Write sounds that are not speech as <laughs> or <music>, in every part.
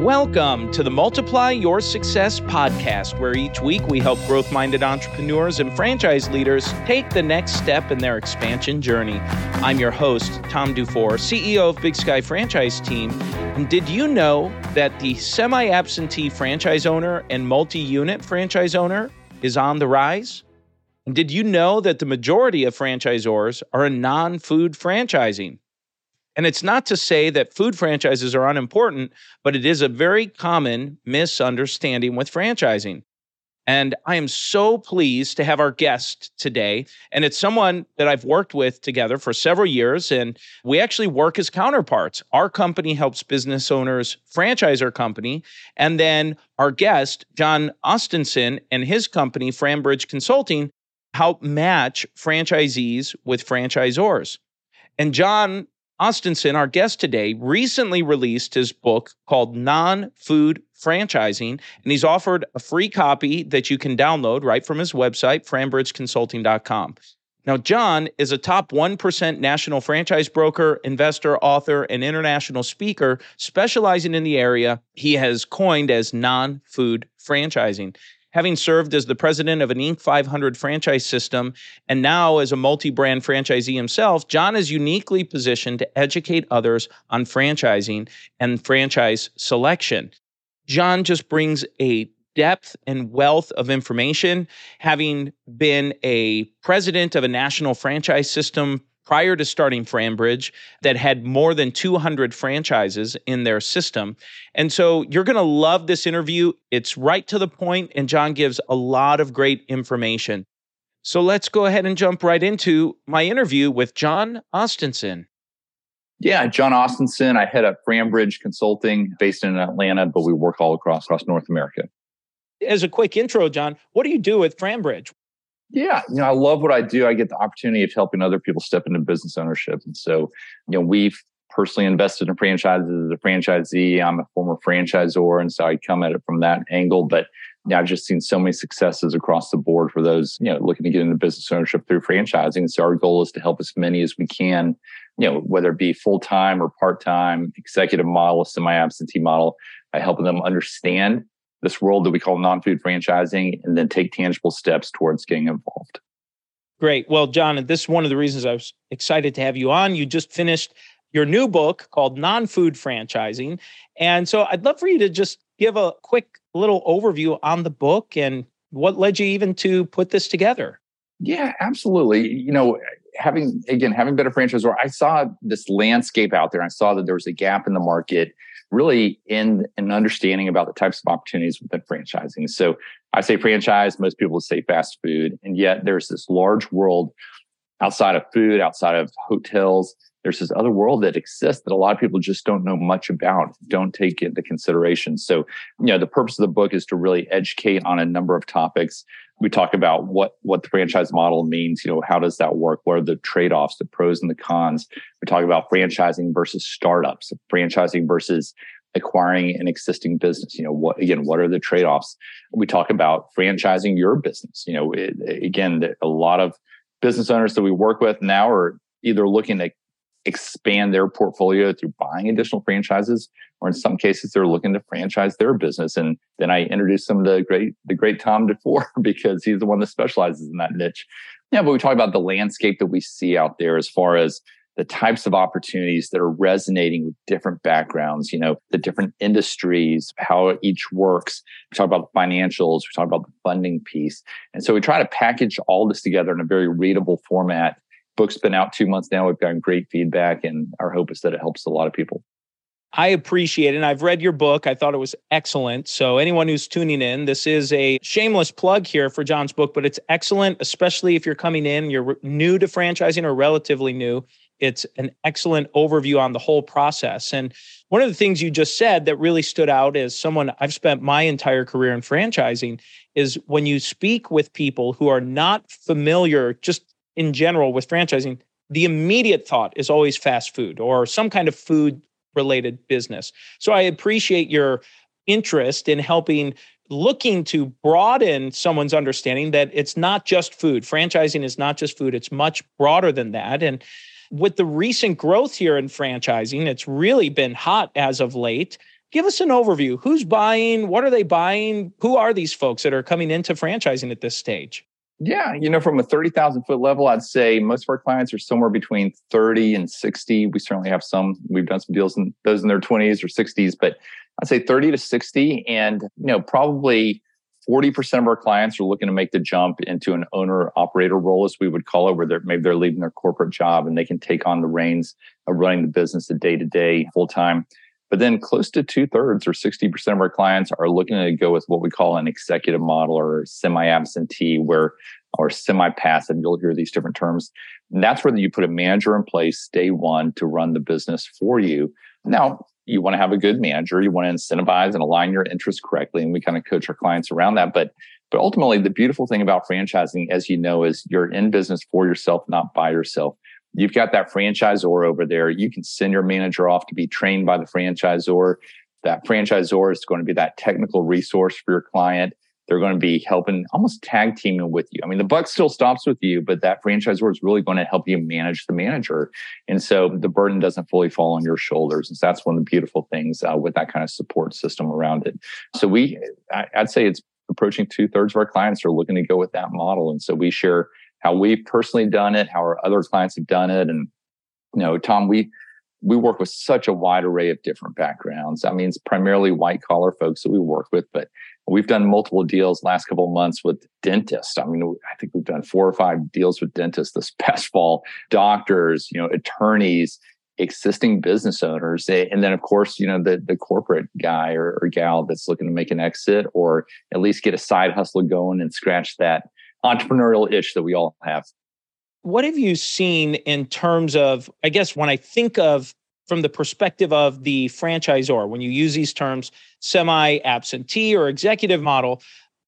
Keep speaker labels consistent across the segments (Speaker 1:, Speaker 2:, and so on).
Speaker 1: Welcome to the Multiply Your Success podcast, where each week we help growth minded entrepreneurs and franchise leaders take the next step in their expansion journey. I'm your host, Tom DuFore, CEO of Big Sky Franchise Team. And did you know that the semi absentee franchise owner and multi unit franchise owner is on the rise? And did you know that the majority of franchisors are in non food franchising? And it's not to say that food franchises are unimportant, but it is a very common misunderstanding with franchising. And I am so pleased to have our guest today. And it's someone that I've worked with together for several years. And we actually work as counterparts. Our company helps business owners franchise our company. And then our guest, John Austenson, and his company, FranBridge Consulting, help match franchisees with franchisors. And John Austenson, our guest today, recently released his book called Non Food Franchising, and he's offered a free copy that you can download right from his website, franbridgeconsulting.com. Now, John is a top 1% national franchise broker, investor, author, and international speaker specializing in the area he has coined as non food franchising having served as the president of an Inc. 500 franchise system and now as a multi brand franchisee himself, John is uniquely positioned to educate others on franchising and franchise selection. John just brings a depth and wealth of information, having been a president of a national franchise system prior to starting FranBridge that had more than 200 franchises in their system. And so you're going to love this interview. It's right to the point, and John gives a lot of great information. So let's go ahead and jump right into my interview with John Austenson.
Speaker 2: Yeah, John Austenson. I head up FranBridge Consulting based in Atlanta, but we work all across, across North America.
Speaker 1: As a quick intro, John, what do you do with FranBridge?
Speaker 2: Yeah, you know, I love what I do. I get the opportunity of helping other people step into business ownership. And so, you know, we've personally invested in franchises as a franchisee. I'm a former franchisor, and so I come at it from that angle. But yeah, I've just seen so many successes across the board for those, you know, looking to get into business ownership through franchising. So our goal is to help as many as we can, you know, whether it be full time or part time, executive model, semi absentee model, by helping them understand this world that we call non-food franchising and then take tangible steps towards getting involved.
Speaker 1: Great. Well, John, this is one of the reasons I was excited to have you on. You just finished your new book called Non-Food Franchising. And so I'd love for you to just give a quick little overview on the book and what led you even to put this together.
Speaker 2: Yeah, absolutely. You know, having again having been a franchisor, I saw this landscape out there. I saw that there was a gap in the market really in an understanding about the types of opportunities within franchising. So I say franchise, most people say fast food. And yet there's this large world outside of food, outside of hotels. There's this other world that exists that a lot of people just don't know much about, don't take into consideration. So, you know, the purpose of the book is to really educate on a number of topics. We talk about what what the franchise model means you know how does that work? What are the trade-offs the pros and the cons? We talk about franchising versus startups franchising versus acquiring an existing business you know what again what are the trade-offs? We talk about franchising your business you know it, again a lot of business owners that we work with now are either looking to expand their portfolio through buying additional franchises, or in some cases they're looking to franchise their business. And then I introduce them to the great the great Tom DuFore <laughs> because he's the one that specializes in that niche. Yeah, but we talk about the landscape that we see out there as far as the types of opportunities that are resonating with different backgrounds, you know, the different industries, how each works. We talk about the financials, we talk about the funding piece. And so we try to package all this together in a very readable format book's been out two months now. We've gotten great feedback, and our hope is that it helps a lot of people.
Speaker 1: I appreciate it. And I've read your book. I thought it was excellent. So, anyone who's tuning in, this is a shameless plug here for John's book, but it's excellent, especially if you're coming in, you're new to franchising or relatively new. It's an excellent overview on the whole process. And one of the things you just said that really stood out as someone I've spent my entire career in franchising is when you speak with people who are not familiar just in general with franchising, the immediate thought is always fast food or some kind of food related business. So I appreciate your interest in helping looking to broaden someone's understanding that it's not just food. Franchising is not just food, it's much broader than that. And with the recent growth here in franchising, it's really been hot as of late. Give us an overview. Who's buying? What are they buying? Who are these folks that are coming into franchising at this stage?
Speaker 2: Yeah, you know, from a 30,000 foot level, I'd say most of our clients are somewhere between 30 and 60. We certainly have some, we've done some deals in those in their 20s or 60s, but I'd say 30 to 60. And, you know, probably 40% of our clients are looking to make the jump into an owner operator role, as we would call it, where they're, maybe they're leaving their corporate job and they can take on the reins of running the business the day to day full time. But then close to two thirds or 60% of our clients are looking to go with what we call an executive model or semi absentee, where or semi passive. You'll hear these different terms. And that's where you put a manager in place day one to run the business for you. Now, you want to have a good manager. You want to incentivize and align your interests correctly. And we kind of coach our clients around that. But but ultimately, the beautiful thing about franchising, as you know, is you're in business for yourself, not by yourself. You've got that franchisor over there. You can send your manager off to be trained by the franchisor. That franchisor is going to be that technical resource for your client. They're going to be helping almost tag teaming with you. I mean, the buck still stops with you, but that franchisor is really going to help you manage the manager. And so the burden doesn't fully fall on your shoulders. And so that's one of the beautiful things uh, with that kind of support system around it. So we, I'd say it's approaching two thirds of our clients are looking to go with that model. And so we share how we've personally done it, how our other clients have done it. And, you know, Tom, we, we work with such a wide array of different backgrounds. I mean, it's primarily white collar folks that we work with, but we've done multiple deals last couple of months with dentists. I mean, I think we've done four or five deals with dentists this <laughs> past fall, doctors, you know, attorneys, existing business owners, and then of course, you know, the the corporate guy or, or gal that's looking to make an exit or at least get a side hustle going and scratch that entrepreneurial itch that we all have.
Speaker 1: What have you seen in terms of, I guess, when I think of from the perspective of the franchisor, when you use these terms, semi absentee or executive model,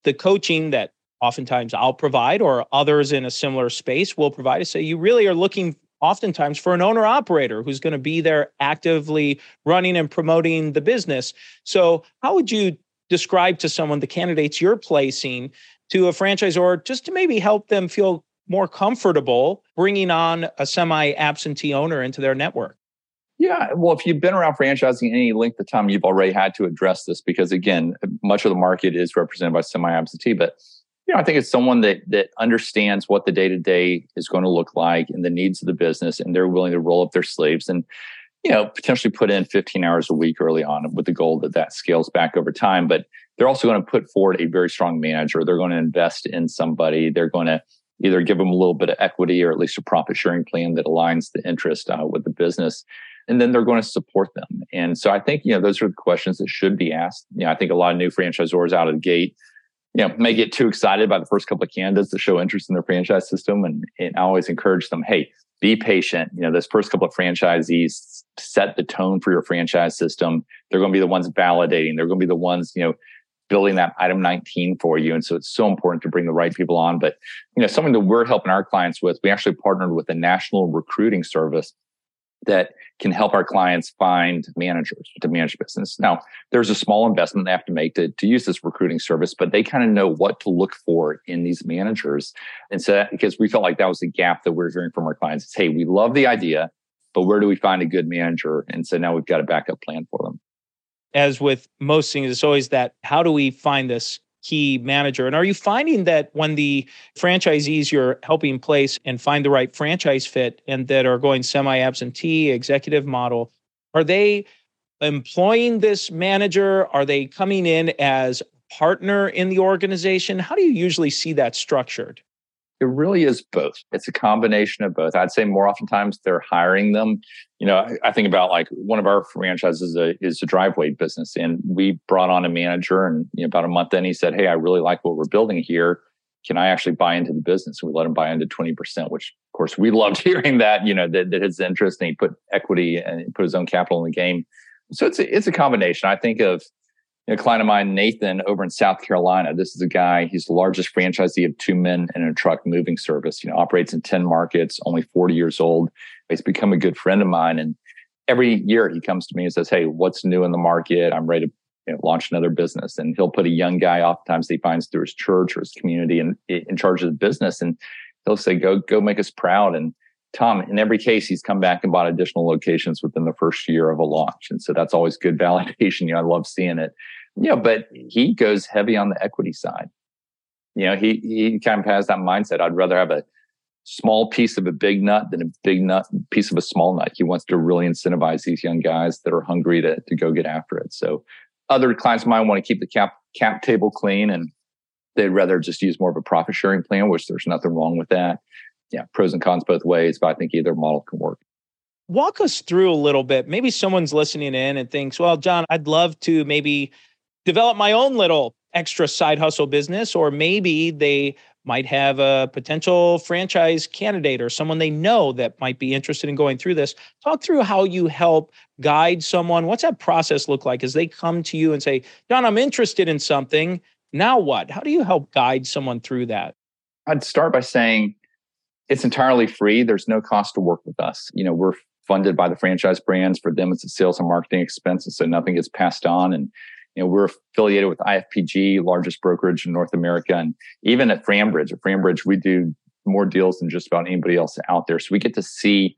Speaker 1: the coaching that oftentimes I'll provide or others in a similar space will provide. is So you really are looking oftentimes for an owner operator who's going to be there actively running and promoting the business. So, how would you describe to someone the candidates you're placing to a franchisor just to maybe help them feel more comfortable bringing on a semi absentee owner into their network?
Speaker 2: Yeah, well, if you've been around franchising any length of time, you've already had to address this because, again, much of the market is represented by semi-absentee. But you know, I think it's someone that that understands what the day to day is going to look like and the needs of the business, and they're willing to roll up their sleeves and you know potentially put in 15 hours a week early on with the goal that that scales back over time. But they're also going to put forward a very strong manager. They're going to invest in somebody. They're going to either give them a little bit of equity or at least a profit sharing plan that aligns the interest uh, with the business. And then they're going to support them. And so I think, you know, those are the questions that should be asked. You know, I think a lot of new franchisors out of the gate, you know, may get too excited by the first couple of candidates to show interest in their franchise system. And, and I always encourage them, hey, be patient. You know, those first couple of franchisees set the tone for your franchise system. They're going to be the ones validating. They're going to be the ones, you know, building that item 19 for you. And so it's so important to bring the right people on. But, you know, something that we're helping our clients with, we actually partnered with a national recruiting service that can help our clients find managers to manage business. Now, there's a small investment they have to make to, to use this recruiting service, but they kind of know what to look for in these managers. And so, that, because we felt like that was a gap that we we're hearing from our clients, it's, hey, we love the idea, but where do we find a good manager? And so now we've got a backup plan for them
Speaker 1: as with most things, it's always that how do we find this key manager? And are you finding that when the franchisees you're helping place and find the right franchise fit and that are going semi absentee executive model, are they employing this manager? Are they coming in as partner in the organization? How do you usually see that structured?
Speaker 2: It really is both. It's a combination of both. I'd say more oftentimes they're hiring them. You know, I, I think about like one of our franchises is a, is a driveway business, and we brought on a manager, and you know, about a month in, he said, "Hey, I really like what we're building here. Can I actually buy into the business?" And we let him buy into twenty percent, which of course we <laughs> loved hearing that. You know, that, that his interest, and he put equity and put his own capital in the game. So it's a, it's a combination. I think of a client of mine, Nathan, over in South Carolina. This is a guy, he's the largest franchisee of Two Men and a Truck moving service, you know, operates in 10 markets, only 40 years old. He's become a good friend of mine. And every year he comes to me and says, Hey, what's new in the market? I'm ready to you know, launch another business. And he'll put a young guy oftentimes he finds through his church or his community and in charge of the business. And he'll say, Go, go make us proud. And Tom, in every case, he's come back and bought additional locations within the first year of a launch. And so that's always good validation. <laughs> You know, I love seeing it. Yeah, but he goes heavy on the equity side. You know, he he kind of has that mindset. I'd rather have a small piece of a big nut than a big nut piece of a small nut. He wants to really incentivize these young guys that are hungry to to go get after it. So other clients might want to keep the cap cap table clean and they'd rather just use more of a profit sharing plan, which there's nothing wrong with that. Yeah, pros and cons both ways, but I think either model can work.
Speaker 1: Walk us through a little bit. Maybe someone's listening in and thinks, well, John, I'd love to maybe develop my own little extra side hustle business, or maybe they might have a potential franchise candidate or someone they know that might be interested in going through this. Talk through how you help guide someone. What's that process look like as they come to you and say, John, I'm interested in something. Now what? How do you help guide someone through that?
Speaker 2: I'd start by saying it's entirely free. There's no cost to work with us. You know, we're funded by the franchise brands. For them, it's a sales and marketing expense. And so nothing gets passed on. And you know, we're affiliated with IFPG, largest brokerage in North America. And even at FranBridge, at FranBridge, we do more deals than just about anybody else out there. So we get to see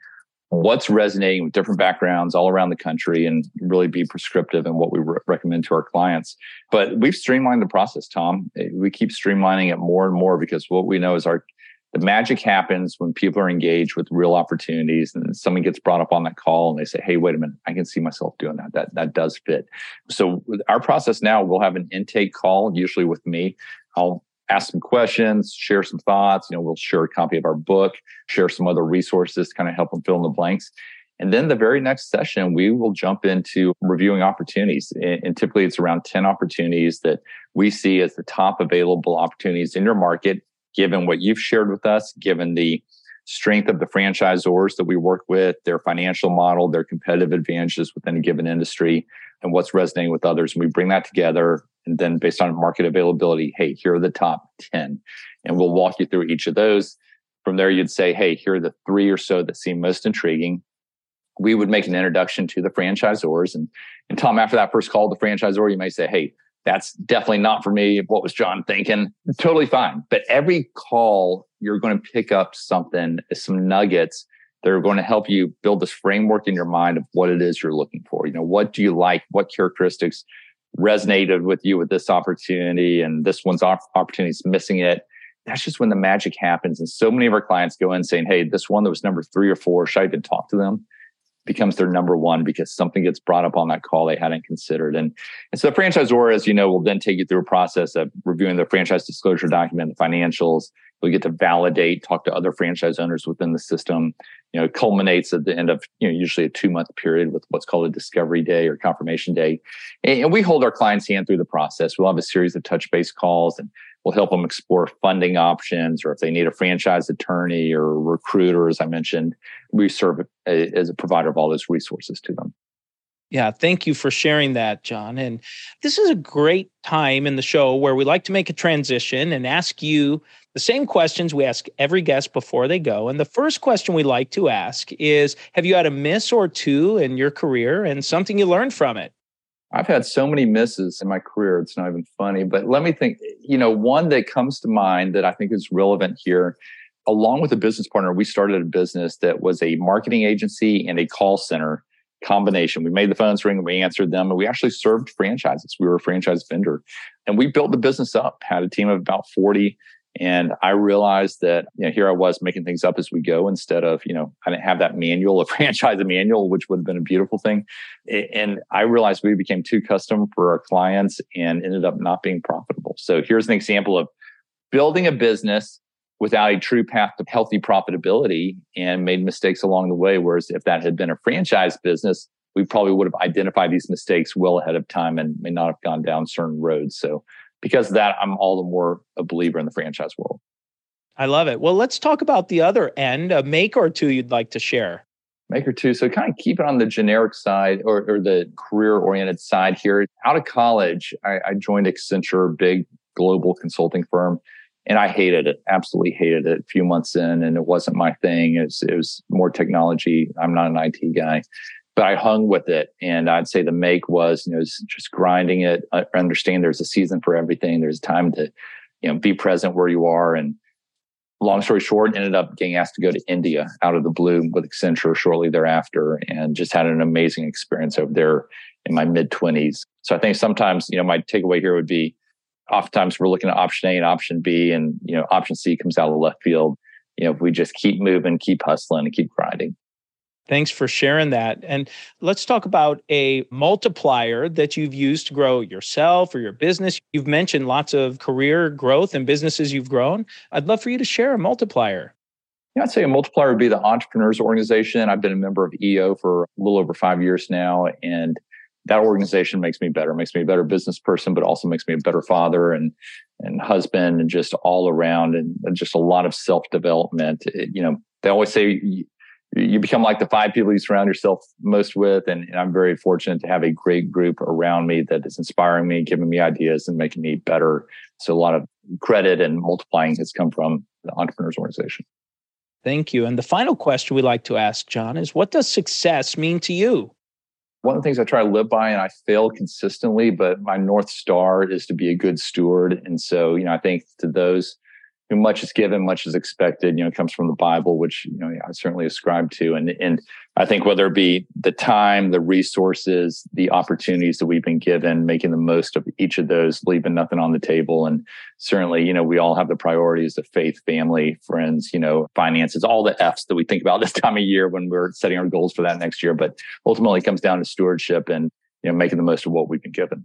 Speaker 2: what's resonating with different backgrounds all around the country and really be prescriptive in what we re- recommend to our clients. But we've streamlined the process, Tom. We keep streamlining it more and more because what we know is our the magic happens when people are engaged with real opportunities and someone gets brought up on that call and they say, Hey, wait a minute, I can see myself doing that. That that does fit. So our process now, we'll have an intake call, usually with me. I'll ask some questions, share some thoughts. You know, we'll share a copy of our book, share some other resources to kind of help them fill in the blanks. And then the very next session, we will jump into reviewing opportunities. And typically it's around 10 opportunities that we see as the top available opportunities in your market given what you've shared with us, given the strength of the franchisors that we work with, their financial model, their competitive advantages within a given industry, and what's resonating with others. And we bring that together. And then based on market availability, hey, here are the top 10. And we'll walk you through each of those. From there, you'd say, hey, here are the three or so that seem most intriguing. We would make an introduction to the franchisors. And, and Tom, after that first call, the franchisor, you may say, hey, that's definitely not for me. What was John thinking? Totally fine. But every call, you're going to pick up something, some nuggets that are going to help you build this framework in your mind of what it is you're looking for. You know, what do you like? What characteristics resonated with you with this opportunity? And this one's opportunity is missing it. That's just when the magic happens. And so many of our clients go in saying, Hey, this one that was number three or four, should I even talk to them? Becomes their number one because something gets brought up on that call they hadn't considered. And, and so the franchisor, as you know, will then take you through a process of reviewing the franchise disclosure document, the financials. We get to validate, talk to other franchise owners within the system. You know, culminates at the end of, you know, usually a two month period with what's called a discovery day or confirmation day. And, we hold our clients' hand through the process. We'll have a series of touch base calls and We'll help them explore funding options or if they need a franchise attorney or recruiter, as I mentioned, we serve as a provider of all those resources to them.
Speaker 1: Yeah, thank you for sharing that, John. And this is a great time in the show where we like to make a transition and ask you the same questions we ask every guest before they go. And the first question we like to ask is Have you had a miss or two in your career and something you learned from it?
Speaker 2: I've had so many misses in my career. It's not even funny, but let me think, you know, one that comes to mind that I think is relevant here. Along with a business partner, we started a business that was a marketing agency and a call center combination. We made the phones ring, we answered them, and we actually served franchises. We were a franchise vendor. And we built the business up, had a team of about 40 and I realized that, you know, here I was making things up as we go instead of, you know, I didn't have that manual, a <laughs> franchise manual, which would have been a beautiful thing. And I realized we became too custom for our clients and ended up not being profitable. So here's an example of building a business without a true path to healthy profitability and made mistakes along the way. Whereas if that had been a franchise business, we probably would have identified these mistakes well ahead of time and may not have gone down certain roads. So because of that, I'm all the more a believer in the franchise world.
Speaker 1: I love it. Well, let's talk about the other end, a make or two you'd like to share.
Speaker 2: Make or two. So kind of keep it on the generic side or, or the career oriented side here. Out of college, I, I joined Accenture, big global consulting firm, and I hated it. Absolutely hated it. A few months in, and it wasn't my thing. It was, it was more technology. I'm not an IT guy but I hung with it. And I'd say the make was, you know, just grinding it. I understand there's a season for everything. There's time to, you know, be present where you are. And long story short, ended up getting asked to go to India out of the blue with Accenture shortly thereafter and just had an amazing experience over there in my mid 20s. So I think sometimes, you know, my takeaway here would be oftentimes we're looking at option A and option B, and, you know, option C comes out of the left field. You know, if we just keep moving, keep hustling, and keep grinding.
Speaker 1: Thanks for sharing that. And let's talk about a multiplier that you've used to grow yourself or your business. You've mentioned lots of career growth and businesses you've grown. I'd love for you to share a multiplier.
Speaker 2: Yeah, I'd say a multiplier would be the Entrepreneurs Organization. I've been a member of EO for a little over five years now. And that organization makes me better, makes me a better business person, but also makes me a better father and and husband and just all around and, just a lot of self development. You know, they always say you become like the five people you surround yourself most with. And, and, I'm very fortunate to have a great group around me that is inspiring me, giving me ideas and making me better. So a lot of credit and multiplying has come from the entrepreneurs organization.
Speaker 1: Thank you. And the final question we like to ask, John, is what does success mean to you?
Speaker 2: One of the things I try to live by, and I fail consistently, but my North Star is to be a good steward. And so, you know, I think to those much is given, much is expected. You know, comes from the Bible, which you know I certainly ascribe to, and and I think whether it be the time, the resources, the opportunities that we've been given, making the most of each of those, leaving nothing on the table, and certainly, you know, we all have the priorities of faith, family, friends, you know, finances, all the F's that we think about <laughs> this time of year when we're setting our goals for that next year. But ultimately, it comes down to stewardship and you know making the most of what we've been given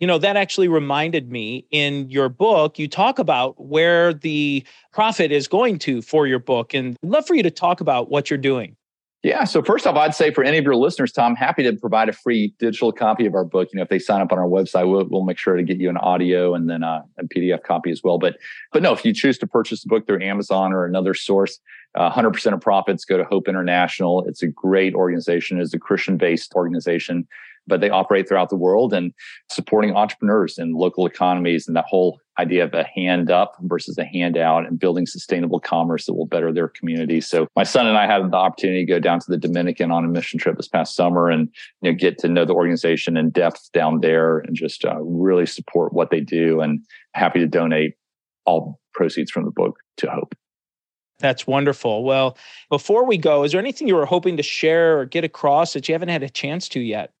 Speaker 1: you know that actually reminded me in your book you talk about where the profit is going to for your book and I'd love for you to talk about what you're doing.
Speaker 2: Yeah so first off i'd say for any of your listeners tom happy to provide a free digital copy of our book. You know if they sign up on our website we'll, we'll make sure to get you an audio and then a, a pdf copy as well. But but no if you choose to purchase the book through amazon or another source uh, 100% of profits go to hope international. It's a great organization. It's a christian based organization but they operate throughout the world and supporting entrepreneurs and local economies and that whole idea of a hand up versus a handout and building sustainable commerce that will better their community. So my son and I had the opportunity to go down to the Dominican on a mission trip this past summer and you know get to know the organization in depth down there and just uh, really support what they do and happy to donate all proceeds from the book to Hope.
Speaker 1: That's wonderful. Well, before we go, is there anything you were hoping to share or get across that you haven't had a chance to yet?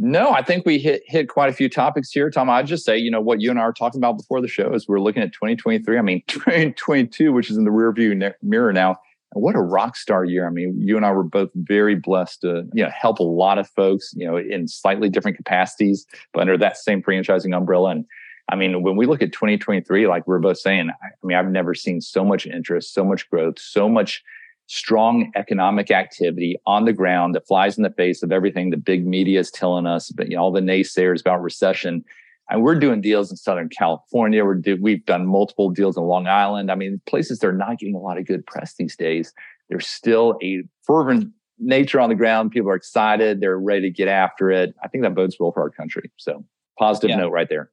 Speaker 2: No, I think we hit hit quite a few topics here, Tom. I'd just say, you know, what you and I were talking about before the show is we're looking at 2023. I mean, <laughs> 2022, which is in the rearview mirror now. And what a rock star year! I mean, you and I were both very blessed to, you know, help a lot of folks, you know, in slightly different capacities, but under that same franchising umbrella. And I mean, when we look at 2023, like we're both saying, I mean, I've never seen so much interest, so much growth, so much strong economic activity on the ground that flies in the face of everything the big media is telling us, but you know, all the naysayers about recession. And we're doing deals in Southern California. We're do, we've done multiple deals in Long Island. I mean, places that are not getting a lot of good press these days. There's still a fervent nature on the ground. People are excited. They're ready to get after it. I think that bodes well for our country. So positive yeah. note right there.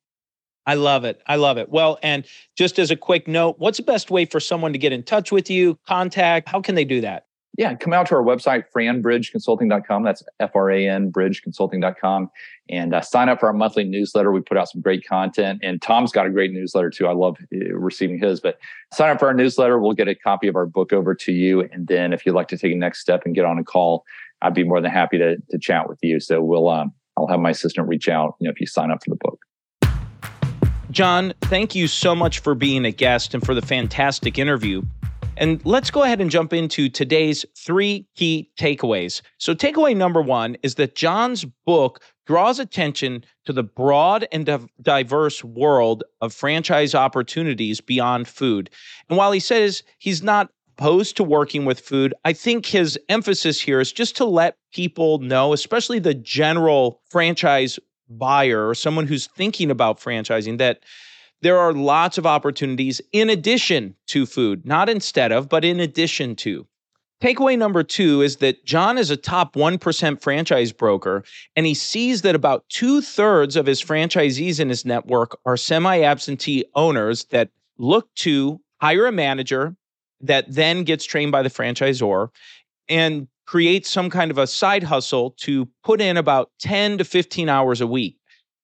Speaker 1: I love it. I love it. Well, and just as a quick note, what's the best way for someone to get in touch with you, contact? How can they do that?
Speaker 2: Yeah, come out to our website, franbridgeconsulting.com. That's F R A N bridgeconsulting.com. And uh, sign up for our monthly newsletter. We put out some great content. And Tom's got a great newsletter too. I love uh, receiving his. But sign up for our newsletter. We'll get a copy of our book over to you. And then if you'd like to take a next step and get on a call, I'd be more than happy to, to chat with you. So we'll, um, I'll have my assistant reach out you know, if you sign up for the book.
Speaker 1: John, thank you so much for being a guest and for the fantastic interview. And let's go ahead and jump into today's three key takeaways. So, takeaway number one is that John's book draws attention to the broad and diverse world of franchise opportunities beyond food. And while he says he's not opposed to working with food, I think his emphasis here is just to let people know, especially the general franchise buyer or someone who's thinking about franchising that there are lots of opportunities in addition to food, not instead of, but in addition to. Takeaway number two is that John is a top 1% franchise broker, and he sees that about two thirds of his franchisees in his network are semi absentee owners that look to hire a manager that then gets trained by the franchisor and create some kind of a side hustle to put in about 10 to 15 hours a week.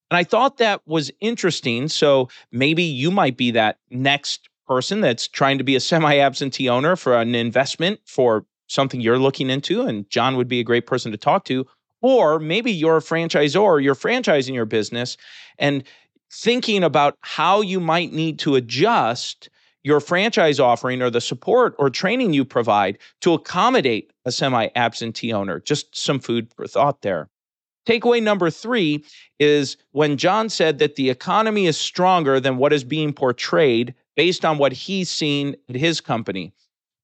Speaker 1: And I thought that was interesting. So maybe you might be that next person that's trying to be a semi absentee owner for an investment for something you're looking into, and John would be a great person to talk to. Or maybe you're a franchisor, you're franchising your business and thinking about how you might need to adjust your franchise offering or the support or training you provide to accommodate a semi absentee owner. Just some food for thought there. Takeaway number three is when John said that the economy is stronger than what is being portrayed based on what he's seen at his company.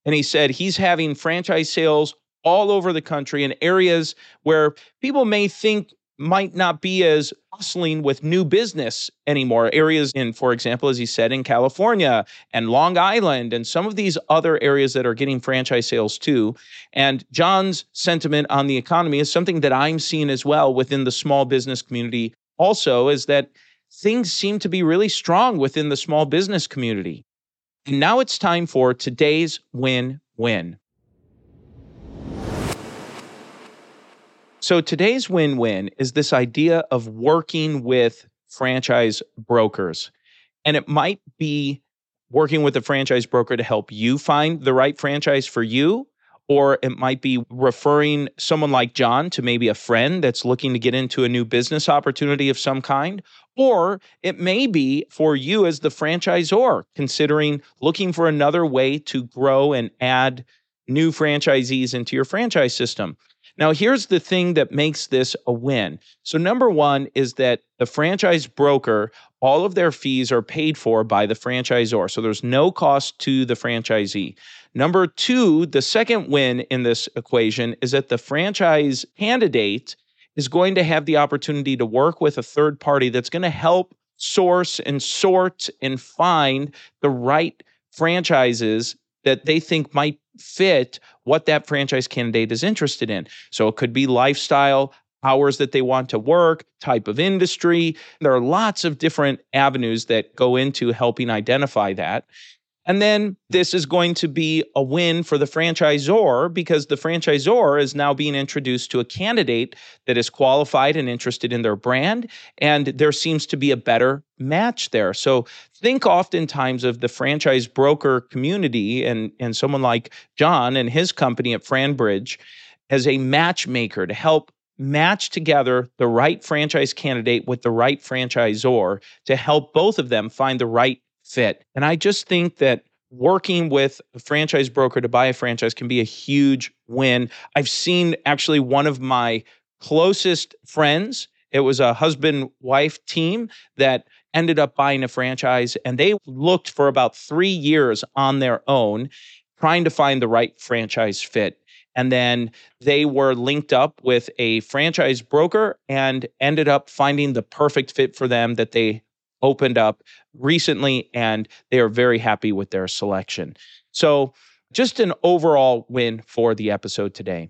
Speaker 1: And he said he's having franchise sales all over the country in areas where people may think might not be as bustling with new business anymore. Areas in, for example, as he said, in California and Long Island and some of these other areas that are getting franchise sales too. And John's sentiment on the economy is something that I'm seeing as well within the small business community also is that things seem to be really strong within the small business community. And now it's time for today's win win. So today's win win is this idea of working with franchise brokers. And it might be working with a franchise broker to help you find the right franchise for you. Or it might be referring someone like John to maybe a friend that's looking to get into a new business opportunity of some kind. Or it may be for you as the franchisor, considering looking for another way to grow and add new franchisees into your franchise system. Now, here's the thing that makes this a win. So, number one is that the franchise broker, all of their fees are paid for by the franchisor. So, there's no cost to the franchisee. Number two, the second win in this equation is that the franchise candidate is going to have the opportunity to work with a third party that's going to help source and sort and find the right franchises that they think might fit what that franchise candidate is interested in. So it could be lifestyle, hours that they want to work, type of industry. There are lots of different avenues that go into helping identify that. And then this is going to be a win for the franchisor because the franchisor is now being introduced to a candidate that is qualified and interested in their brand. And there seems to be a better match there. So think oftentimes of the franchise broker community and, and someone like John and his company at FranBridge as a matchmaker to help match together the right franchise candidate with the right franchisor to help both of them find the right fit. And I just think that working with a franchise broker to buy a franchise can be a huge win. I've seen actually one of my closest friends, it was a husband wife team that ended up buying a franchise and they looked for about three years on their own trying to find the right franchise fit. And then they were linked up with a franchise broker and ended up finding the perfect fit for them that they opened up recently, and they are very happy with their selection. So, just an overall win for the episode today.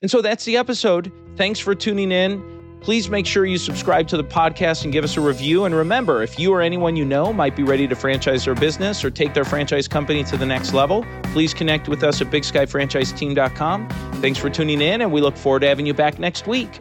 Speaker 1: And so that's the episode. Thanks for tuning in. Please make sure you subscribe to the podcast and give us a review. And remember, if you or anyone you know might be ready to franchise their business or take their franchise company to the next level, please connect with us at bigskyfranchiseteam.com. Thanks for tuning in, and we look forward to having you back next week.